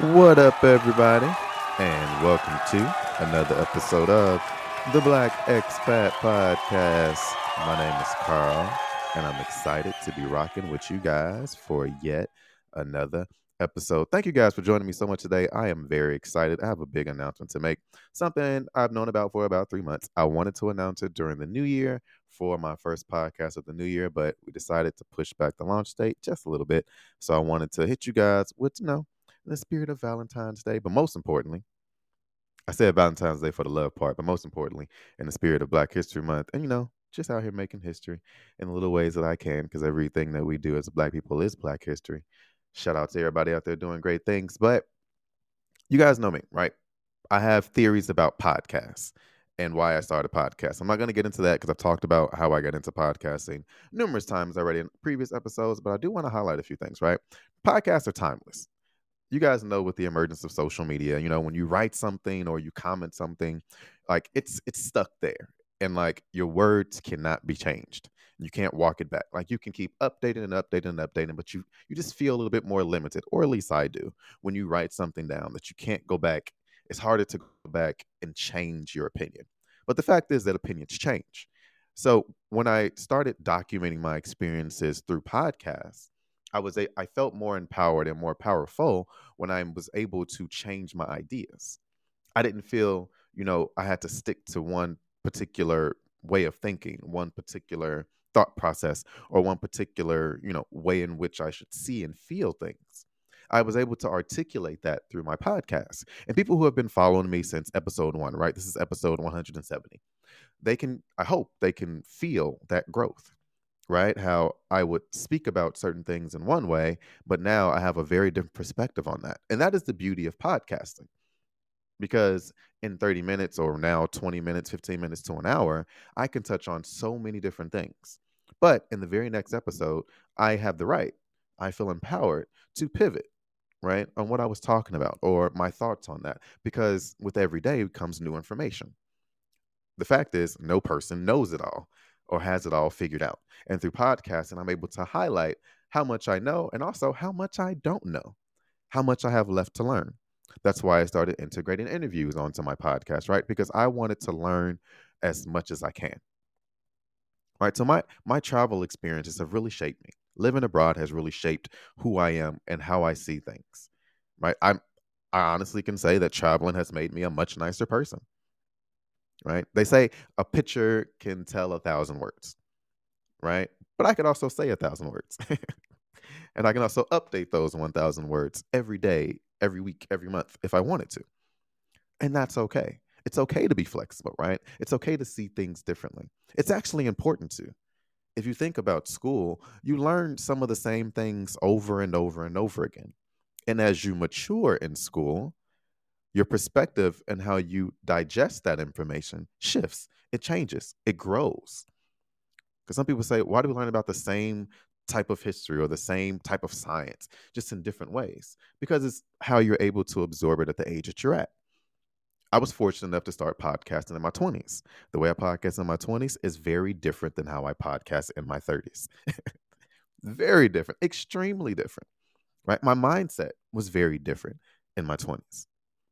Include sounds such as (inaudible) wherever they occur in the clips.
What up, everybody? And welcome to another episode of the Black Expat Podcast. My name is Carl, and I'm excited to be rocking with you guys for yet another episode. Thank you guys for joining me so much today. I am very excited. I have a big announcement to make, something I've known about for about three months. I wanted to announce it during the new year for my first podcast of the new year, but we decided to push back the launch date just a little bit. So I wanted to hit you guys with, you know, in the spirit of Valentine's Day, but most importantly, I said Valentine's Day for the love part, but most importantly, in the spirit of Black History Month, and you know, just out here making history in the little ways that I can, because everything that we do as Black people is Black history. Shout out to everybody out there doing great things. But you guys know me, right? I have theories about podcasts and why I started podcasts. I'm not going to get into that because I've talked about how I got into podcasting numerous times already in previous episodes, but I do want to highlight a few things, right? Podcasts are timeless you guys know with the emergence of social media, you know, when you write something or you comment something, like it's it's stuck there. And like your words cannot be changed. You can't walk it back. Like you can keep updating and updating and updating, but you you just feel a little bit more limited, or at least I do, when you write something down that you can't go back. It's harder to go back and change your opinion. But the fact is that opinions change. So when I started documenting my experiences through podcasts, I was a, I felt more empowered and more powerful when I was able to change my ideas. I didn't feel, you know, I had to stick to one particular way of thinking, one particular thought process, or one particular, you know, way in which I should see and feel things. I was able to articulate that through my podcast. And people who have been following me since episode one, right? This is episode 170. They can, I hope they can feel that growth right? How I would speak about certain things in one way, but now I have a very different perspective on that. And that is the beauty of podcasting. Because in 30 minutes or now 20 minutes, 15 minutes to an hour, I can touch on so many different things. But in the very next episode, I have the right, I feel empowered to pivot, right, on what I was talking about or my thoughts on that. Because with every day comes new information. The fact is, no person knows it all or has it all figured out. And through podcasting, I'm able to highlight how much I know and also how much I don't know, how much I have left to learn. That's why I started integrating interviews onto my podcast, right? Because I wanted to learn as much as I can. Right. So my my travel experiences have really shaped me. Living abroad has really shaped who I am and how I see things. Right. I'm I honestly can say that traveling has made me a much nicer person right? They say a picture can tell a thousand words, right? But I could also say a thousand words. (laughs) and I can also update those 1,000 words every day, every week, every month if I wanted to. And that's okay. It's okay to be flexible, right? It's okay to see things differently. It's actually important to. If you think about school, you learn some of the same things over and over and over again. And as you mature in school, your perspective and how you digest that information shifts, it changes, it grows. Because some people say, why do we learn about the same type of history or the same type of science, just in different ways? Because it's how you're able to absorb it at the age that you're at. I was fortunate enough to start podcasting in my 20s. The way I podcast in my 20s is very different than how I podcast in my 30s. (laughs) very different, extremely different. Right? My mindset was very different in my 20s.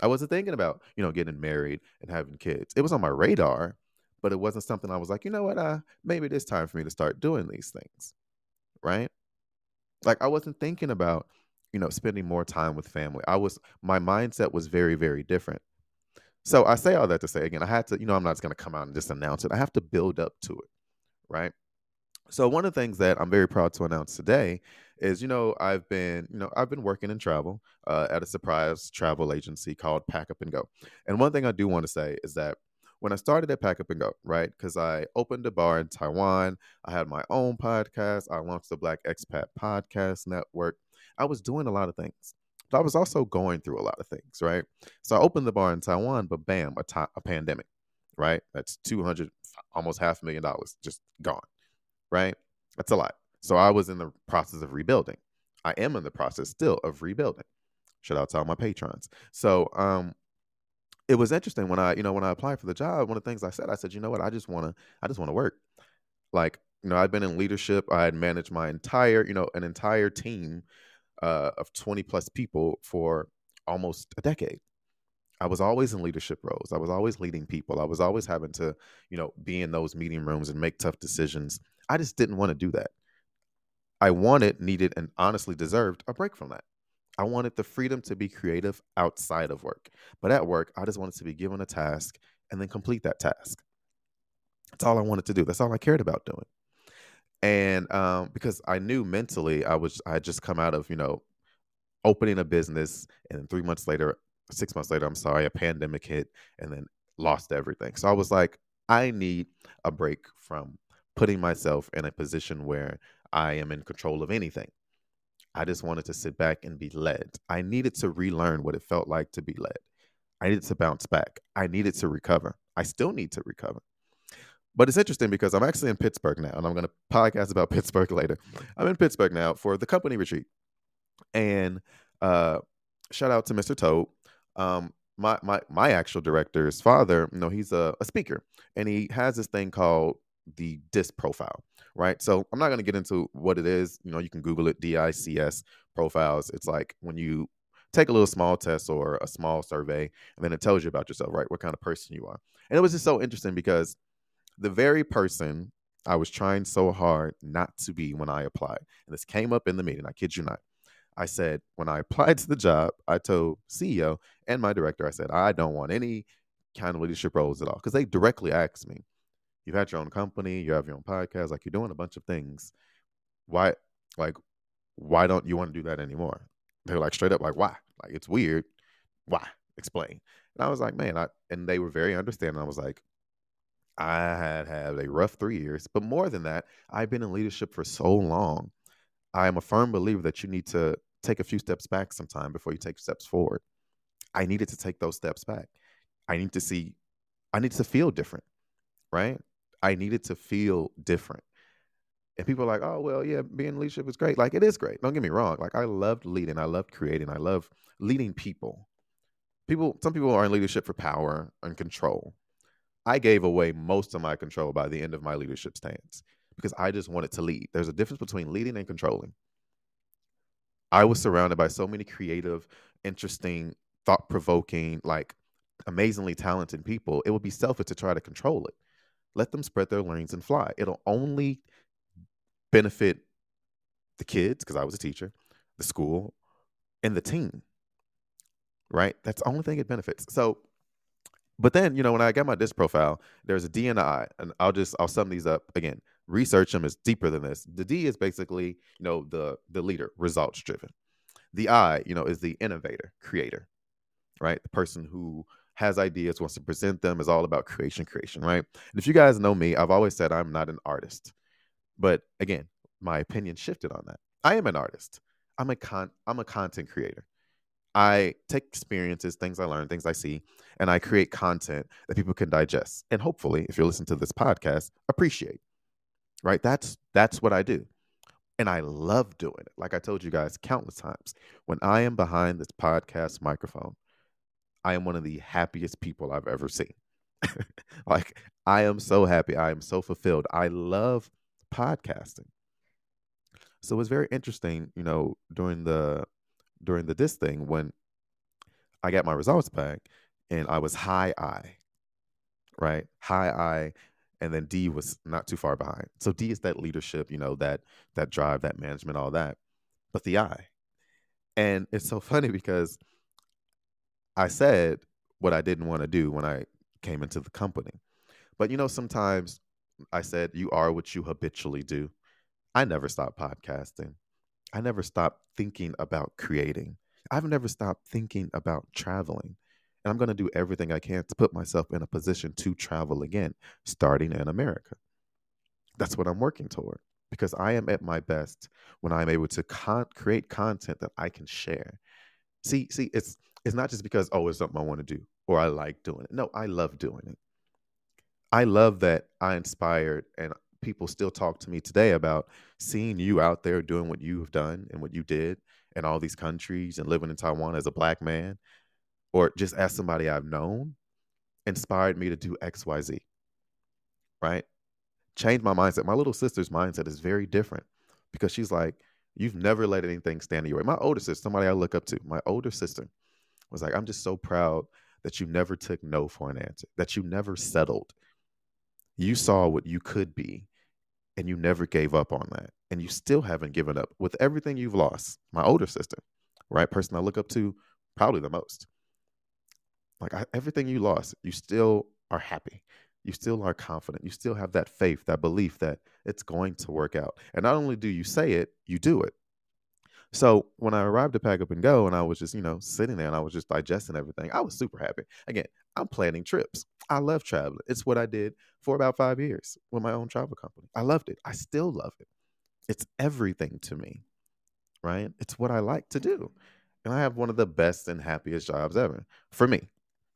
I wasn't thinking about, you know, getting married and having kids. It was on my radar, but it wasn't something I was like, you know what, uh, maybe it is time for me to start doing these things. Right? Like I wasn't thinking about, you know, spending more time with family. I was my mindset was very, very different. So I say all that to say again, I had to, you know, I'm not just gonna come out and just announce it. I have to build up to it. Right. So one of the things that I'm very proud to announce today is, you know, I've been, you know, I've been working in travel uh, at a surprise travel agency called Pack Up and Go. And one thing I do want to say is that when I started at Pack Up and Go, right, because I opened a bar in Taiwan, I had my own podcast, I launched the Black Expat Podcast Network. I was doing a lot of things. But I was also going through a lot of things, right? So I opened the bar in Taiwan, but bam, a, ta- a pandemic, right? That's 200, almost half a million dollars just gone right? That's a lot. So I was in the process of rebuilding. I am in the process still of rebuilding. Shout out to all my patrons. So um it was interesting when I, you know, when I applied for the job, one of the things I said, I said, you know what, I just wanna, I just wanna work. Like, you know, I'd been in leadership, I had managed my entire, you know, an entire team uh, of 20 plus people for almost a decade. I was always in leadership roles. I was always leading people. I was always having to, you know, be in those meeting rooms and make tough decisions. I just didn't want to do that. I wanted, needed, and honestly deserved a break from that. I wanted the freedom to be creative outside of work. But at work, I just wanted to be given a task and then complete that task. That's all I wanted to do. That's all I cared about doing. And um, because I knew mentally I was I had just come out of, you know, opening a business and three months later, six months later, I'm sorry, a pandemic hit and then lost everything. So I was like, I need a break from putting myself in a position where I am in control of anything. I just wanted to sit back and be led. I needed to relearn what it felt like to be led. I needed to bounce back. I needed to recover. I still need to recover. But it's interesting because I'm actually in Pittsburgh now, and I'm going to podcast about (laughs) Pittsburgh later. I'm in Pittsburgh now for the company retreat, and uh, shout out to Mr. Toad. Um, my my my actual director's father, you know, he's a, a speaker, and he has this thing called the DISC profile, right? So I'm not going to get into what it is. You know, you can Google it, DISC profiles. It's like when you take a little small test or a small survey, and then it tells you about yourself, right? What kind of person you are. And it was just so interesting because the very person I was trying so hard not to be when I applied, and this came up in the meeting, I kid you not. I said, when I applied (laughs) to the job, I told CEO and my director, I said, I don't want any kind of leadership roles at all. Because they directly asked me, You've had your own company, you have your own podcast, like you're doing a bunch of things. Why, like, why don't you want to do that anymore? They're like straight up, like, why? Like, it's weird. Why? Explain. And I was like, man, I, and they were very understanding. I was like, I had had a rough three years, but more than that, I've been in leadership for so long. I am a firm believer that you need to take a few steps back sometime before you take steps forward. I needed to take those steps back. I need to see, I need to feel different, right? I needed to feel different. And people are like, oh, well, yeah, being in leadership is great. Like, it is great. Don't get me wrong. Like, I loved leading. I loved creating. I love leading people. People, some people are in leadership for power and control. I gave away most of my control by the end of my leadership stance because I just wanted to lead. There's a difference between leading and controlling. I was surrounded by so many creative, interesting, thought provoking, like amazingly talented people. It would be selfish to try to control it. Let them spread their learnings and fly. It'll only benefit the kids, because I was a teacher, the school, and the team. Right? That's the only thing it benefits. So but then, you know, when I got my disc profile, there's a D and I, and I'll just I'll sum these up again. Research them is deeper than this. The D is basically, you know, the the leader, results driven. The I, you know, is the innovator, creator, right? The person who has ideas, wants to present them, is all about creation, creation, right? And if you guys know me, I've always said I'm not an artist. But again, my opinion shifted on that. I am an artist. I'm a con I'm a content creator. I take experiences, things I learn, things I see, and I create content that people can digest. And hopefully, if you're listening to this podcast, appreciate. Right? That's that's what I do. And I love doing it. Like I told you guys countless times. When I am behind this podcast microphone, I am one of the happiest people I've ever seen. (laughs) like I am so happy. I am so fulfilled. I love podcasting. So it's very interesting, you know, during the during the this thing when I got my results back and I was high I, right? High I, and then D was not too far behind. So D is that leadership, you know, that that drive, that management, all that. But the I. And it's so (laughs) funny because I said what I didn't want to do when I came into the company. But you know, sometimes I said you are what you habitually do. I never stopped podcasting. I never stopped thinking about creating. I've never stopped thinking about traveling. And I'm going to do everything I can to put myself in a position to travel again, starting in America. That's what I'm working toward because I am at my best when I'm able to con- create content that I can share. See, see, it's it's not just because oh, it's something I want to do or I like doing it. No, I love doing it. I love that I inspired and people still talk to me today about seeing you out there doing what you have done and what you did in all these countries and living in Taiwan as a black man, or just as somebody I've known, inspired me to do XYZ. Right? Changed my mindset. My little sister's mindset is very different because she's like, You've never let anything stand in your way. My older sister, somebody I look up to, my older sister, was like, I'm just so proud that you never took no for an answer, that you never settled. You saw what you could be and you never gave up on that. And you still haven't given up with everything you've lost. My older sister, right? Person I look up to probably the most. Like I, everything you lost, you still are happy. You still are confident. You still have that faith, that belief that it's going to work out. And not only do you say it, you do it. So when I arrived to pack up and go, and I was just, you know, sitting there and I was just digesting everything, I was super happy. Again, I'm planning trips. I love traveling. It's what I did for about five years with my own travel company. I loved it. I still love it. It's everything to me, right? It's what I like to do. And I have one of the best and happiest jobs ever for me.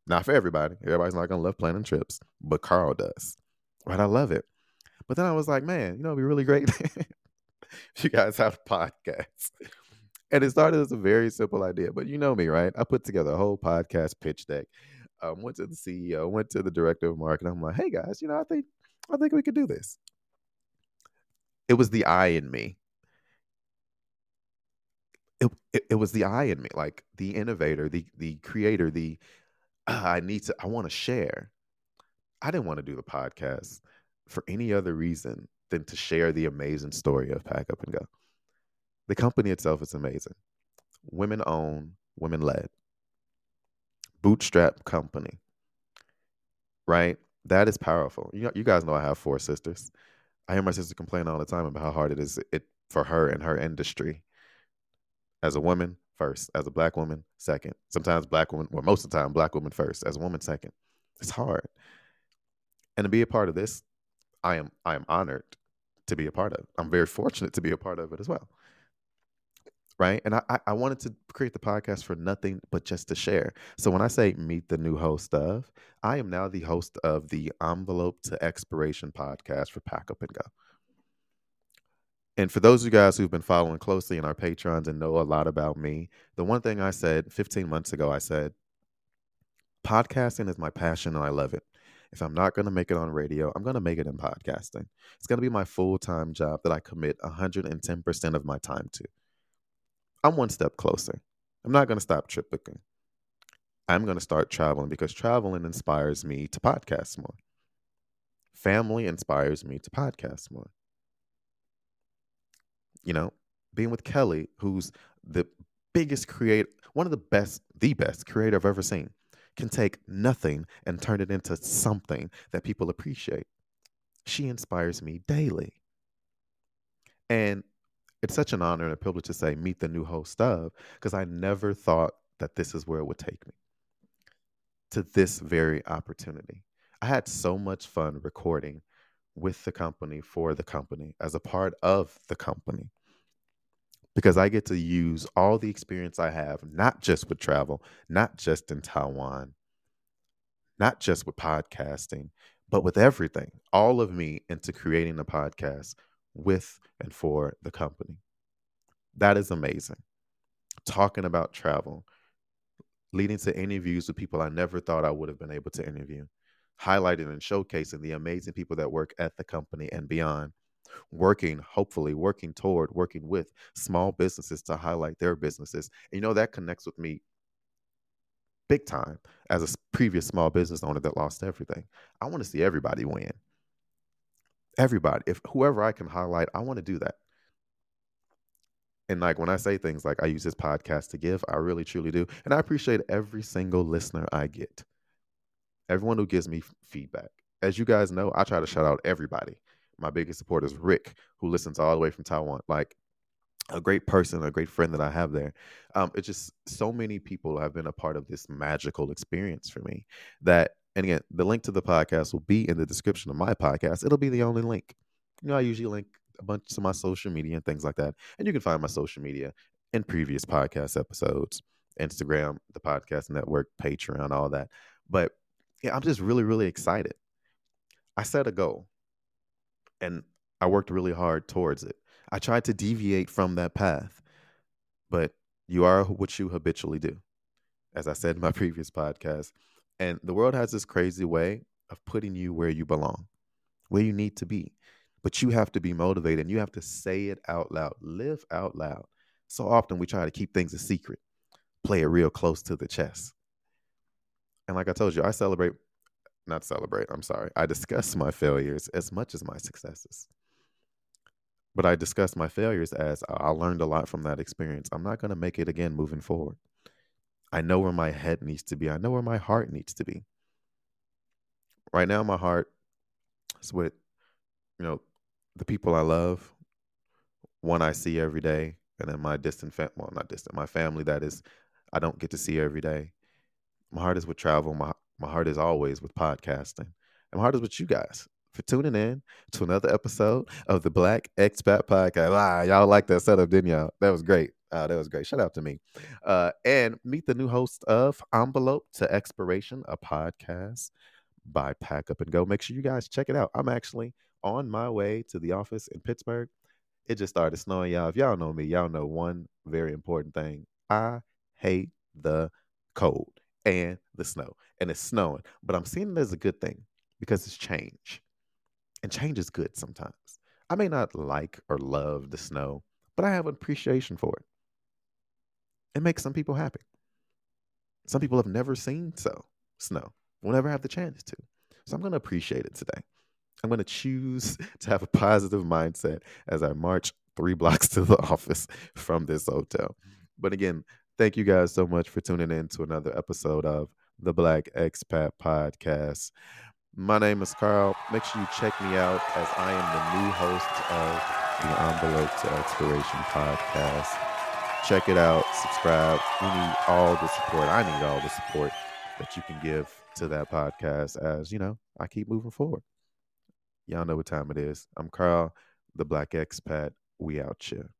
Not for everybody. Everybody's not going to love planning trips, but Carl does. Right? I love it. But then I was like, man, you know, it'd be really great (laughs) if you guys have a podcast and it started as a very simple idea, but you know me, right? I put together a whole podcast pitch deck. Um, went to the CEO, went to the director of marketing. I'm like, hey guys, you know, I think I think we could do this. It was the I in me. It, it, it was the I in me, like the innovator, the the creator, the uh, I need to I want to share. I didn't want to do the podcast for any other reason than to share the amazing story of Pack Up and Go. The company itself is amazing. Women owned, women led. Bootstrap company. Right? That is powerful. You, know, you guys know I have four sisters. I hear my sister complain all the time about how hard it is it for her in her industry. As a woman, first. As a black woman, second. Sometimes black woman, well, most of the time, black woman first. As a woman, second. It's hard. And to be a part of this, I am I am honored to be a part of. I'm very fortunate to be a part of it as well right? And I, I wanted to create the podcast for nothing but just to share. So when I say meet the new host of, I am now the host of the Envelope to Exploration podcast for Pack Up and Go. And for those of you guys who've been following closely in our patrons and know a lot about me, the one thing I said 15 months ago, I said, podcasting is my passion and I love it. If I'm not going to make it on radio, I'm going to make it in podcasting. It's going to be my full time job that I commit 110% of my time to. I'm one step closer. I'm not going to stop trip booking. I'm going to start traveling because traveling inspires me to podcast more. Family inspires me to podcast more. You know, being with Kelly, who's the biggest creator, one of the best, the best creator I've ever seen, can take nothing and turn it into something that people appreciate. She inspires me daily. And it's such an honor and a privilege to say meet the new host of because I never thought that this is where it would take me to this very opportunity. I had so much fun recording with the company for the company as a part of the company because I get to use all the experience I have, not just with travel, not just in Taiwan, not just with podcasting, but with everything, all of me into creating a podcast with and for the company. That is amazing. Talking about travel, leading to interviews with people I never thought I would have been able to interview, highlighting and showcasing the amazing people that work at the company and beyond, working, hopefully, working toward, working with small businesses to highlight their businesses. And you know, that connects with me big time as a previous small business owner that lost everything. I want to see everybody win everybody if whoever i can highlight i want to do that. And like when i say things like i use this podcast to give i really truly do and i appreciate every single listener i get. Everyone who gives me feedback. As you guys know i try to shout out everybody. My biggest supporter is rick who listens all the way from taiwan like a great person, a great friend that I have there. Um, it's just so many people have been a part of this magical experience for me that and again, the link to the podcast will be in the description of my podcast. It'll be the only link. You know, I usually link a bunch of my social media and things like that. And you can find my social media in previous podcast episodes Instagram, the podcast network, Patreon, all that. But yeah, I'm just really, really excited. I set a goal and I worked really hard towards it. I tried to deviate from that path, but you are what you habitually do. As I said in my (laughs) previous podcast, and the world has this crazy way of putting you where you belong, where you need to be. But you have to be motivated and you have to say it out loud, live out loud. So often we try to keep things a secret. play it real close to the chest. And like I told you, I celebrate, not celebrate, I'm sorry. I discuss my failures as much as my successes. But I discuss my failures as I learned a lot from that experience. I'm not going to make it again moving forward. I know where my head needs to be. I know where my heart needs to be. Right now, my heart is with, you know, the people I love, one I see every day, and then my distant fam well, not distant, my family that is I don't get to see every day. My heart is with travel. My my heart is always with podcasting. And my heart is with you guys for tuning in to another episode of the Black Expat Podcast. Ah, y'all like that setup, didn't y'all? That was great. Uh, that was great. Shout out to me. Uh, and meet the new host of Envelope to Exploration, a podcast by Pack Up and Go. Make sure you guys check it out. I'm actually on my way to the office in Pittsburgh. It just started snowing, y'all. If y'all know me, y'all know one very important thing. I hate the cold and the snow, and it's snowing. But I'm seeing it as a good thing because it's change, and change is good sometimes. I may not like or love the snow, but I have an appreciation for it. It makes some people happy. Some people have never seen so snow, will never have the chance to. So I'm going to appreciate it today. I'm going to choose (laughs) to have a positive mindset as I march three blocks to the (laughs) office from this hotel. But again, thank you guys so much for tuning in to another episode of the Black Expat Podcast. My name is Carl. Make sure you check me out as I am the new host of the Envelope to Exploration podcast. Check it out, subscribe. We need all the support. I need all the support that you can give to that podcast as, you know, I keep moving forward. Y'all know what time it is. I'm Carl, the Black Expat. We out here.